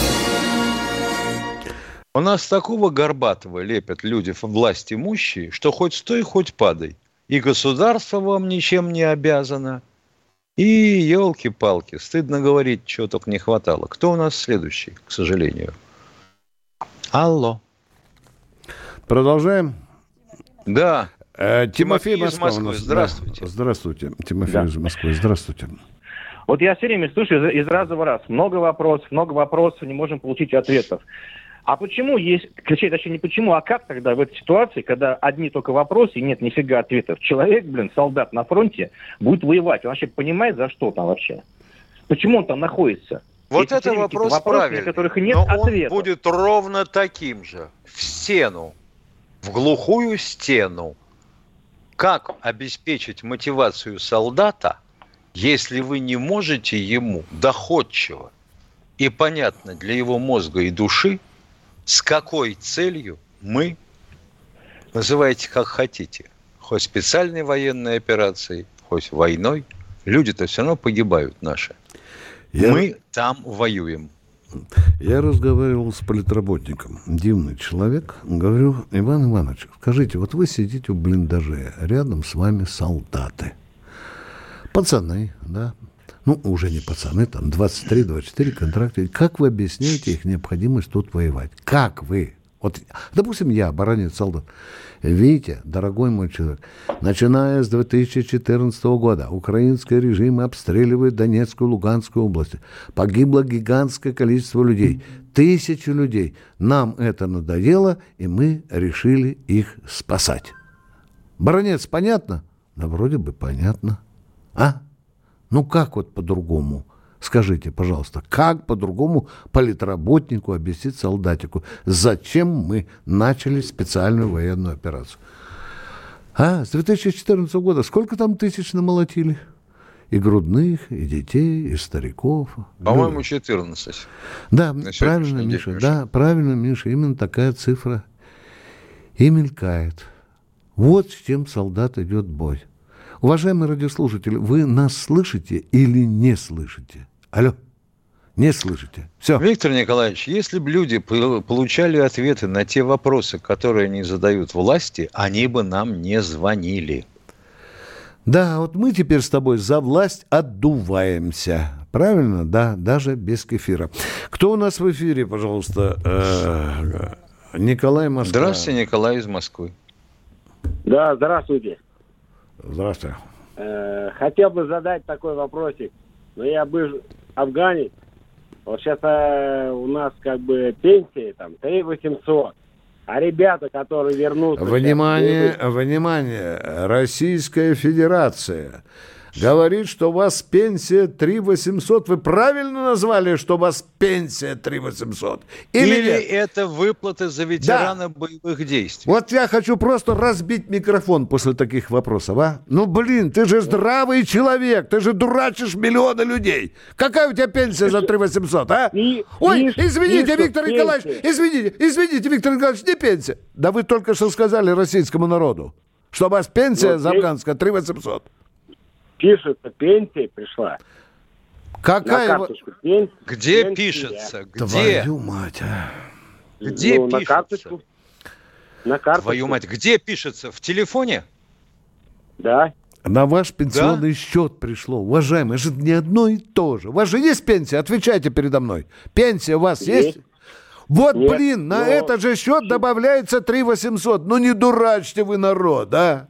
Speaker 2: У нас такого горбатого лепят люди власть имущие, что хоть стой, хоть падай. И государство вам ничем не обязано. И елки-палки, стыдно говорить, чего только не хватало. Кто у нас следующий, к сожалению? Алло.
Speaker 1: Продолжаем?
Speaker 2: Да.
Speaker 1: Э, Тимофей,
Speaker 2: Тимофей из Москвы. Здравствуйте.
Speaker 1: Да. Здравствуйте. Тимофей
Speaker 12: Да.
Speaker 1: из Москвы. Здравствуйте.
Speaker 12: Вот я все время слушаю из, из раза в раз. Много вопросов, много вопросов, не можем получить ответов. А почему есть, точнее, точнее, не почему, а как тогда в этой ситуации, когда одни только вопросы и нет нифига ответов, человек, блин, солдат на фронте будет воевать, он вообще понимает, за что там вообще? Почему он там находится?
Speaker 2: Вот
Speaker 12: Эти
Speaker 2: это вопрос
Speaker 12: вопросы,
Speaker 2: правильный.
Speaker 12: на которых нет
Speaker 2: но он
Speaker 12: ответов.
Speaker 2: будет ровно таким же. В стену. В глухую стену. Как обеспечить мотивацию солдата, если вы не можете ему доходчиво и понятно для его мозга и души, с какой целью мы, называйте как хотите, хоть специальной военной операцией, хоть войной, люди-то все равно погибают наши.
Speaker 1: Я-
Speaker 2: Мы там воюем.
Speaker 1: Я разговаривал с политработником. Дивный человек. Говорю, Иван Иванович, скажите, вот вы сидите в блиндаже, рядом с вами солдаты. Пацаны, да. Ну, уже не пацаны, там 23-24 контракты. Как вы объясняете их необходимость тут воевать? Как вы? Вот, допустим, я, оборонец солдат. Витя, дорогой мой человек, начиная с 2014 года украинский режим обстреливает Донецкую и Луганскую области. Погибло гигантское количество людей. Тысячи людей. Нам это надоело, и мы решили их спасать. Баронец, понятно? Да вроде бы понятно. А? Ну как вот по-другому? Скажите, пожалуйста, как по-другому политработнику объяснить солдатику, зачем мы начали специальную военную операцию? А, с 2014 года сколько там тысяч намолотили? И грудных, и детей, и стариков.
Speaker 2: По-моему, 14.
Speaker 1: Да,
Speaker 2: На
Speaker 1: правильно,
Speaker 2: день,
Speaker 1: Миша, да, правильно, Миша, именно такая цифра и мелькает. Вот с чем солдат идет бой. Уважаемые радиослушатели, вы нас слышите или не слышите? Алло, не слышите. Все.
Speaker 2: Виктор Николаевич, если бы люди пол- получали ответы на те вопросы, которые они задают власти, они бы нам не звонили.
Speaker 1: Да, вот мы теперь с тобой за власть отдуваемся. Правильно? Да, даже без кефира. Кто у нас в эфире, пожалуйста? Э, Николай Москва.
Speaker 2: Здравствуйте, Николай из Москвы.
Speaker 13: Да, здравствуйте.
Speaker 1: Здравствуйте.
Speaker 13: Э, хотел бы задать такой вопросик. Но я бы афганец. Вот сейчас у нас как бы пенсии там 3 800. А ребята, которые вернутся...
Speaker 1: Внимание,
Speaker 13: сейчас,
Speaker 1: внимание, Российская Федерация говорит, что у вас пенсия 3 800. Вы правильно назвали, что у вас пенсия 3 800? Или,
Speaker 2: Или
Speaker 1: нет?
Speaker 2: это выплаты за ветерана боевых действий.
Speaker 1: Вот я хочу просто разбить микрофон после таких вопросов, а? Ну, блин, ты же здравый человек, ты же дурачишь миллионы людей. Какая у тебя пенсия за 3 800, а? Ой, извините, Виктор Николаевич,
Speaker 13: пенсия.
Speaker 1: извините, извините, Виктор Николаевич, не пенсия. Да вы только что сказали российскому народу, что у вас пенсия за афганская 3 800.
Speaker 13: Пишется, пенсия пришла.
Speaker 1: Какая
Speaker 13: На карточку
Speaker 2: Где
Speaker 13: пенсия.
Speaker 2: пишется? Где?
Speaker 1: Твою мать, а.
Speaker 2: Где
Speaker 13: Ну, на
Speaker 2: пишется?
Speaker 13: карточку. На карточку.
Speaker 2: Твою мать, где пишется? В телефоне?
Speaker 13: Да.
Speaker 1: На ваш пенсионный счет пришло. Уважаемый, это же не одно и то же. У вас же есть пенсия? Отвечайте передо мной. Пенсия у вас есть?
Speaker 13: Есть.
Speaker 1: Вот,
Speaker 13: Нет,
Speaker 1: блин, на
Speaker 13: но-
Speaker 1: этот же счет добавляется 3 800. Ну не дурачьте вы народ, а?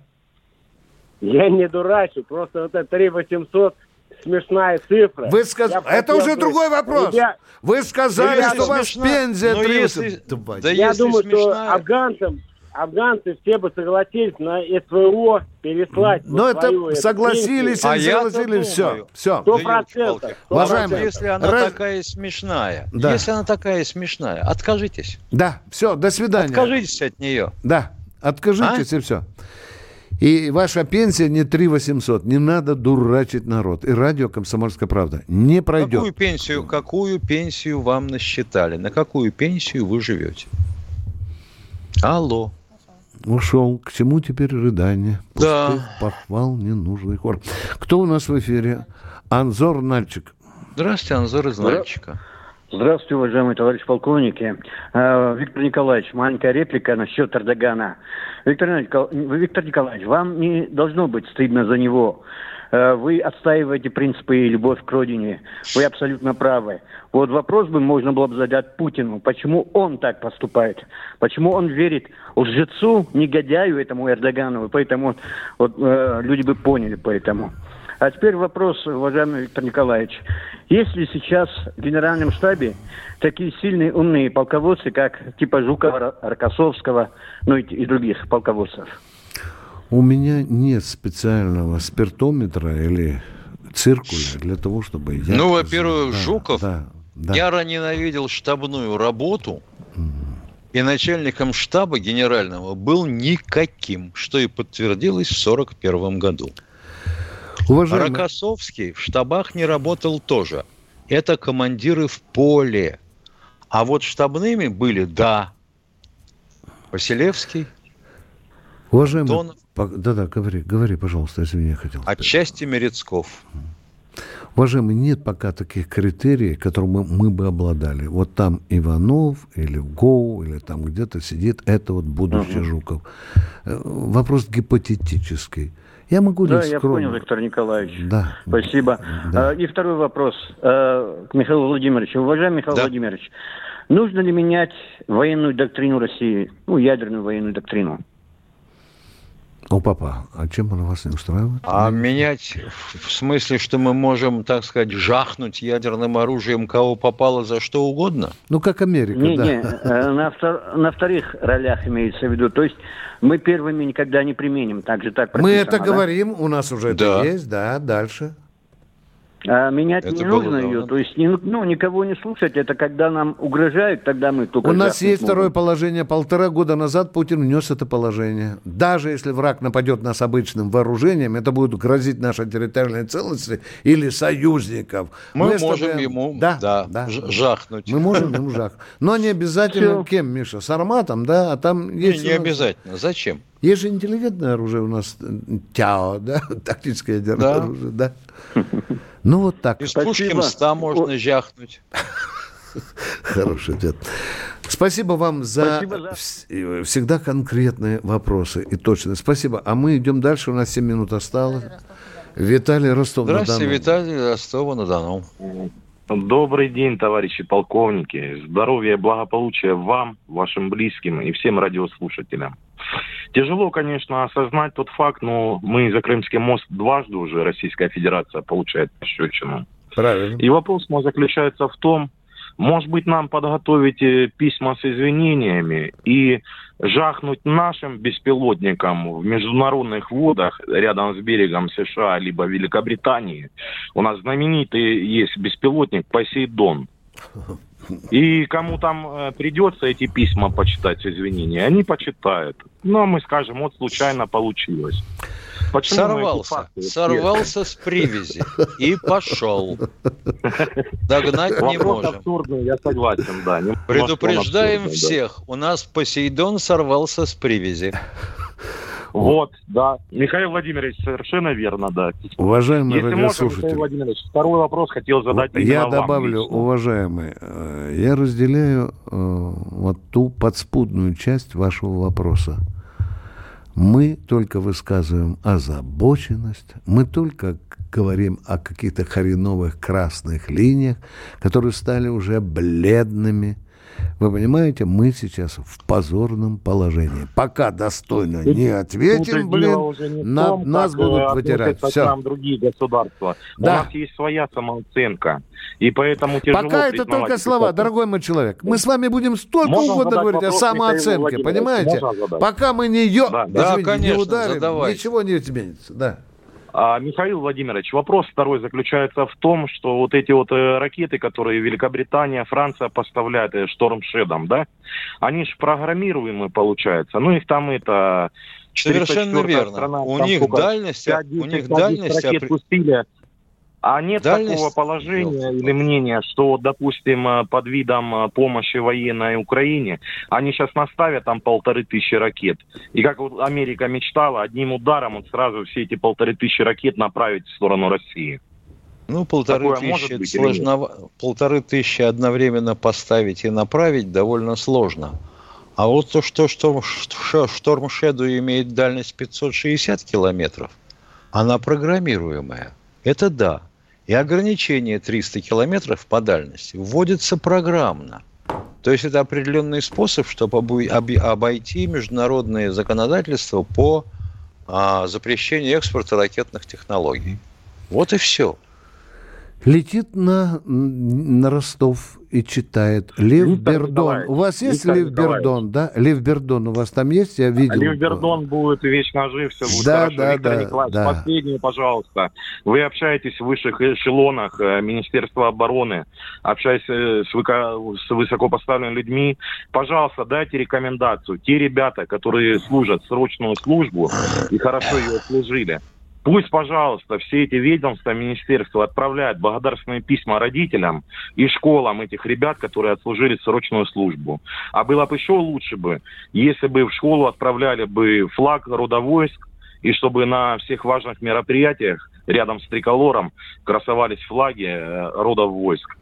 Speaker 13: Я не дурачу, просто вот это 3 800 смешная цифра.
Speaker 1: Вы сказ-
Speaker 13: Я
Speaker 1: Это
Speaker 13: хотел
Speaker 1: уже другой вопрос.
Speaker 13: Ребят,
Speaker 1: Вы сказали,
Speaker 13: Ребята,
Speaker 1: что у вас 3
Speaker 2: если-
Speaker 1: 800. Давайте.
Speaker 2: Да
Speaker 13: я
Speaker 2: если
Speaker 13: думаю,
Speaker 2: смешная-
Speaker 13: что афганцам афганцы все бы согласились на СВО переслать.
Speaker 1: Но это свою, согласились, а согласились, все, все.
Speaker 2: Сто процентов. Уважаемые, если она раз... такая смешная, да. если она такая смешная, откажитесь.
Speaker 1: Да, все, до свидания.
Speaker 2: Откажитесь от нее.
Speaker 1: Да, откажитесь а? и все. И ваша пенсия не 3 800. Не надо дурачить народ. И радио «Комсомольская правда» не пройдет.
Speaker 2: Какую пенсию, какую пенсию вам насчитали? На какую пенсию вы живете? Алло.
Speaker 1: Ушел. К чему теперь рыдание? Пустых да. похвал ненужный хор. Кто у нас в эфире? Анзор Нальчик.
Speaker 2: Здравствуйте, Анзор из Нальчика.
Speaker 14: Здравствуйте, уважаемые товарищи полковники. Э, Виктор Николаевич, маленькая реплика насчет Эрдогана. Виктор, Виктор Николаевич, вам не должно быть стыдно за него. Э, вы отстаиваете принципы и любовь к родине. Вы абсолютно правы. Вот вопрос бы можно было бы задать Путину. Почему он так поступает? Почему он верит лжецу, негодяю этому Эрдогану? Поэтому вот, э, люди бы поняли поэтому. А теперь вопрос, уважаемый Виктор Николаевич. Есть ли сейчас в Генеральном штабе такие сильные умные полководцы, как типа Жукова, Рокоссовского, ну и, и других полководцев?
Speaker 1: У меня нет специального спиртометра или циркуля для того, чтобы...
Speaker 2: Я ну, во-первых, да, Жуков да, да. яро ненавидел штабную работу, и начальником штаба генерального был никаким, что и подтвердилось в 1941 году. Уважаемый... Рокоссовский в штабах не работал тоже. Это командиры в поле. А вот штабными были, да, Василевский,
Speaker 1: Уважаемый... Донов. Да-да, говори, говори, пожалуйста, извини, я хотел.
Speaker 2: Отчасти Мерецков.
Speaker 1: Уважаемый, нет пока таких критериев, которыми мы, мы бы обладали. Вот там Иванов или ГОУ, или там где-то сидит, это вот будущий uh-huh. Жуков. Э, вопрос гипотетический. Я могу
Speaker 14: Да, я понял, Виктор Николаевич. Да. Спасибо. Да. А, и второй вопрос а, к Михаилу Владимировичу. Уважаемый Михаил да. Владимирович, нужно ли менять военную доктрину России, ну, ядерную военную доктрину?
Speaker 1: О, папа, а чем она вас не устраивает?
Speaker 2: А менять в смысле, что мы можем, так сказать, жахнуть ядерным оружием кого попало за что угодно?
Speaker 1: Ну, как Америка,
Speaker 14: не,
Speaker 1: да.
Speaker 14: Не, э, на, втор, на вторых ролях имеется в виду. То есть мы первыми никогда не применим. Так же так
Speaker 1: Мы это да? говорим, у нас уже да. это есть, да, дальше.
Speaker 14: А менять это не нужно ее, то есть ну, никого не слушать, это когда нам угрожают, тогда мы только...
Speaker 1: У нас есть можем. второе положение, полтора года назад Путин внес это положение. Даже если враг нападет нас обычным вооружением, это будет грозить нашей территориальной целостности или союзников.
Speaker 2: Мы, мы можем чтобы... ему да, да, да, жахнуть.
Speaker 1: Мы можем ему жахнуть. Но не обязательно кем, Миша, с арматом, да, а там есть...
Speaker 2: Не, не обязательно, зачем?
Speaker 1: Есть же интеллигентное оружие у нас, ТЯО, да, тактическое ядерное да. оружие, да. Ну, вот так.
Speaker 2: Из Пушкинста можно жахнуть.
Speaker 1: Хороший ответ. Спасибо вам за, Спасибо за всегда конкретные вопросы и точные. Спасибо. А мы идем дальше. У нас 7 минут осталось. Виталий Ростов-на-Дону.
Speaker 2: Здравствуйте, Виталий Ростова-на-Дону.
Speaker 15: Добрый день, товарищи полковники. Здоровья и благополучия вам, вашим близким и всем радиослушателям. Тяжело, конечно, осознать тот факт, но мы за Крымский мост дважды уже Российская Федерация получает пощечину.
Speaker 1: Правильно.
Speaker 15: И вопрос мой заключается в том, может быть, нам подготовить э, письма с извинениями и жахнуть нашим беспилотникам в международных водах рядом с берегом США либо Великобритании. У нас знаменитый есть беспилотник «Посейдон». И кому там э, придется эти письма почитать извинения, они почитают. Ну, а мы скажем, вот случайно получилось.
Speaker 2: Почему сорвался, сорвался с привязи и пошел. Догнать не можем.
Speaker 15: абсурдный, я согласен, да.
Speaker 2: Предупреждаем всех, у нас Посейдон сорвался с привязи.
Speaker 15: Вот, да. Михаил Владимирович, совершенно верно, да.
Speaker 1: Уважаемый Если радиослушатель. Можно,
Speaker 15: Владимирович, второй вопрос хотел задать.
Speaker 1: Я добавлю, вам уважаемый, э, я разделяю э, вот ту подспудную часть вашего вопроса. Мы только высказываем озабоченность, мы только говорим о каких-то хреновых красных линиях, которые стали уже бледными, вы понимаете, мы сейчас в позорном положении. Пока достойно не ответим, блин, не на, том, нас будут э, вытирать. Все.
Speaker 15: Нам другие государства. Да. У нас есть своя самооценка. И поэтому тяжело
Speaker 1: Пока это только слова, это... дорогой мой человек. Мы с вами будем столько Можно угодно говорить о самооценке, понимаете? Пока мы не, ё... да. Да, конечно, не ударим, задавайте. ничего не изменится. Да.
Speaker 15: А, Михаил Владимирович, вопрос второй заключается в том, что вот эти вот э, ракеты, которые Великобритания, Франция поставляют э, Штормшедом, да, они же программируемые получается. Ну, их там это...
Speaker 2: Совершенно верно. Страна, у них дальность, 5, у них дальность... Ракет
Speaker 15: пустили, а нет Дальность... такого положения или мнения, что, допустим, э, под видом э, помощи военной Украине они сейчас наставят там полторы тысячи ракет. И как вот Америка мечтала, одним ударом вот сразу все эти полторы тысячи ракет направить в сторону России.
Speaker 2: Ну, полторы Такое тысячи, быть, сложно... полторы тысячи одновременно поставить и направить довольно сложно. А вот то, что Шторм, Шторм Шеду имеет дальность 560 километров, она программируемая. Это да. И ограничение 300 километров по дальности вводится программно. То есть это определенный способ, чтобы обойти международное законодательство по а, запрещению экспорта ракетных технологий. Вот и все.
Speaker 1: Летит на, на Ростов и читает. Лев Виктор Бердон. Николаевич. У вас есть Виктор Лев Николаевич. Бердон, да? Лев Бердон у вас там есть? Я видел.
Speaker 15: Лев Бердон будет вечно жив, все будет да, хорошо. Да, Виктор да, Николаевич, да. последнее, пожалуйста. Вы общаетесь в высших эшелонах э, Министерства обороны, общаясь э, с, выко... с высокопоставленными людьми. Пожалуйста, дайте рекомендацию. Те ребята, которые служат срочную службу и хорошо ее служили, Пусть, пожалуйста, все эти ведомства, министерства отправляют благодарственные письма родителям и школам этих ребят, которые отслужили срочную службу. А было бы еще лучше бы, если бы в школу отправляли бы флаг рода войск, и чтобы на всех важных мероприятиях рядом с триколором красовались флаги э, рода войск.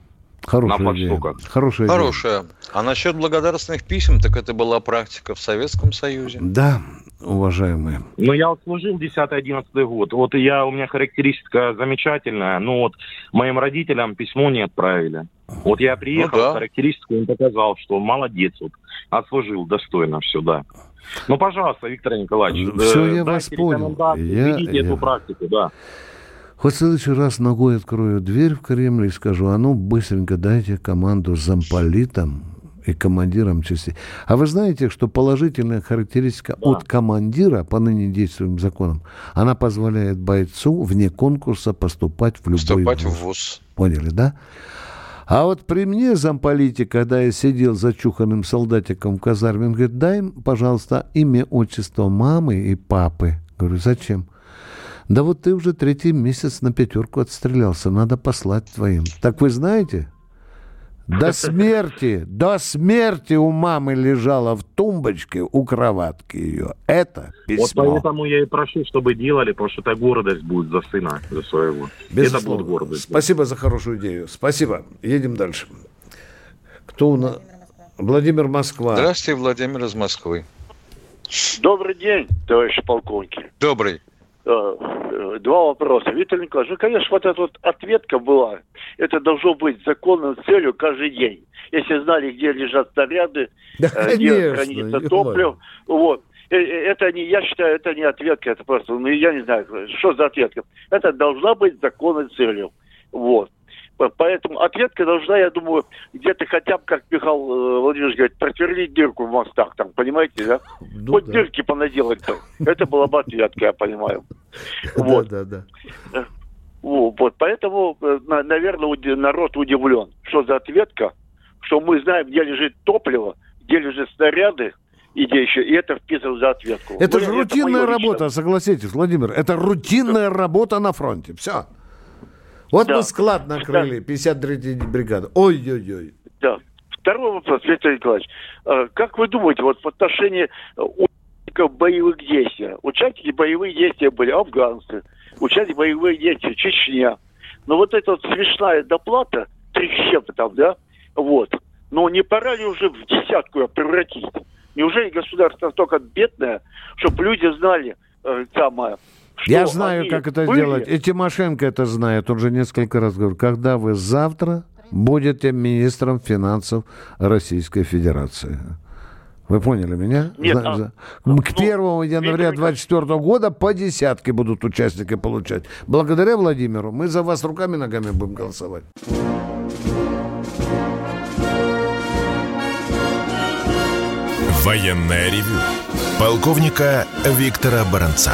Speaker 1: Хорошая на идея.
Speaker 2: Хорошая, Хорошая. А насчет благодарственных писем, так это была практика в Советском Союзе.
Speaker 1: Да, уважаемые.
Speaker 15: Ну, я вот служил 10-11 год. Вот я, у меня характеристика замечательная. Ну, вот моим родителям письмо не отправили. Вот я приехал, ну, да. характеристику им показал, что молодец, вот, отслужил достойно все, да. Ну, пожалуйста, Виктор Николаевич,
Speaker 1: все, э, я вас понял.
Speaker 15: Я, я... эту практику, да.
Speaker 1: Хоть в следующий раз ногой открою дверь в Кремль и скажу, а ну быстренько дайте команду замполитам и командирам частей. А вы знаете, что положительная характеристика да. от командира по ныне действующим законам, она позволяет бойцу вне конкурса поступать в любой
Speaker 2: поступать вуз. в ВУЗ.
Speaker 1: Поняли, да? А вот при мне замполите, когда я сидел зачуханным солдатиком в казарме, он говорит, дай, пожалуйста, имя, отчество мамы и папы. Говорю, зачем? Да вот ты уже третий месяц на пятерку отстрелялся, надо послать твоим. Так вы знаете? До смерти, до смерти у мамы лежала в тумбочке у кроватки ее. Это письмо.
Speaker 15: Вот поэтому я и прошу, чтобы делали, потому что это гордость будет за сына, за своего.
Speaker 1: Безусловно. Это будет гордость. Спасибо за хорошую идею. Спасибо. Едем дальше. Кто у нас? Владимир Москва.
Speaker 2: Здравствуйте, Владимир из Москвы.
Speaker 16: Добрый день, товарищ полковники.
Speaker 2: Добрый.
Speaker 16: Э, два вопроса. Виктор Николаевич, ну, конечно, вот эта вот ответка была. Это должно быть законной целью каждый день. Если знали, где лежат снаряды, да, э, где хранится топливо. Вот. Э, это не, я считаю, это не ответка, это просто, ну, я не знаю, что за ответка. Это должна быть законной целью. Вот. Поэтому ответка должна, я думаю, где-то хотя бы, как Михаил э, Владимирович говорит, просверлить дырку в мостах, там, понимаете, да? Ну, Хоть да. дырки понаделать-то. Это была бы ответка, я понимаю. Вот. Да, да, да. Вот, поэтому, э, наверное, народ удивлен, что за ответка, что мы знаем, где лежит топливо, где лежат снаряды, и где еще, и это вписывают за ответку.
Speaker 1: Это же рутинная это работа, лично. согласитесь, Владимир, это рутинная работа на фронте, все. Вот да. мы склад накрыли, 53-я бригада. Ой-ой-ой.
Speaker 16: Да. Второй вопрос, Виктор Николаевич. А, как вы думаете, вот в отношении участников боевых действий, участники боевых действий были афганцы, участники боевых действий Чечня. Но вот эта вот смешная доплата, три чем-то там, да, вот, но не пора ли уже в десятку ее превратить? Неужели государство настолько бедное, чтобы люди знали, э, самое,
Speaker 1: Я знаю, как это были... делать. И Тимошенко это знает. Он же несколько раз говорил, когда вы завтра будете министром финансов Российской Федерации. Вы поняли меня?
Speaker 16: Нет,
Speaker 1: За, а, К 1 ну, января 2024 года по десятке будут участники получать. Благодаря Владимиру мы за вас руками и ногами будем голосовать.
Speaker 4: Военная ревю. Полковника Виктора Баранца.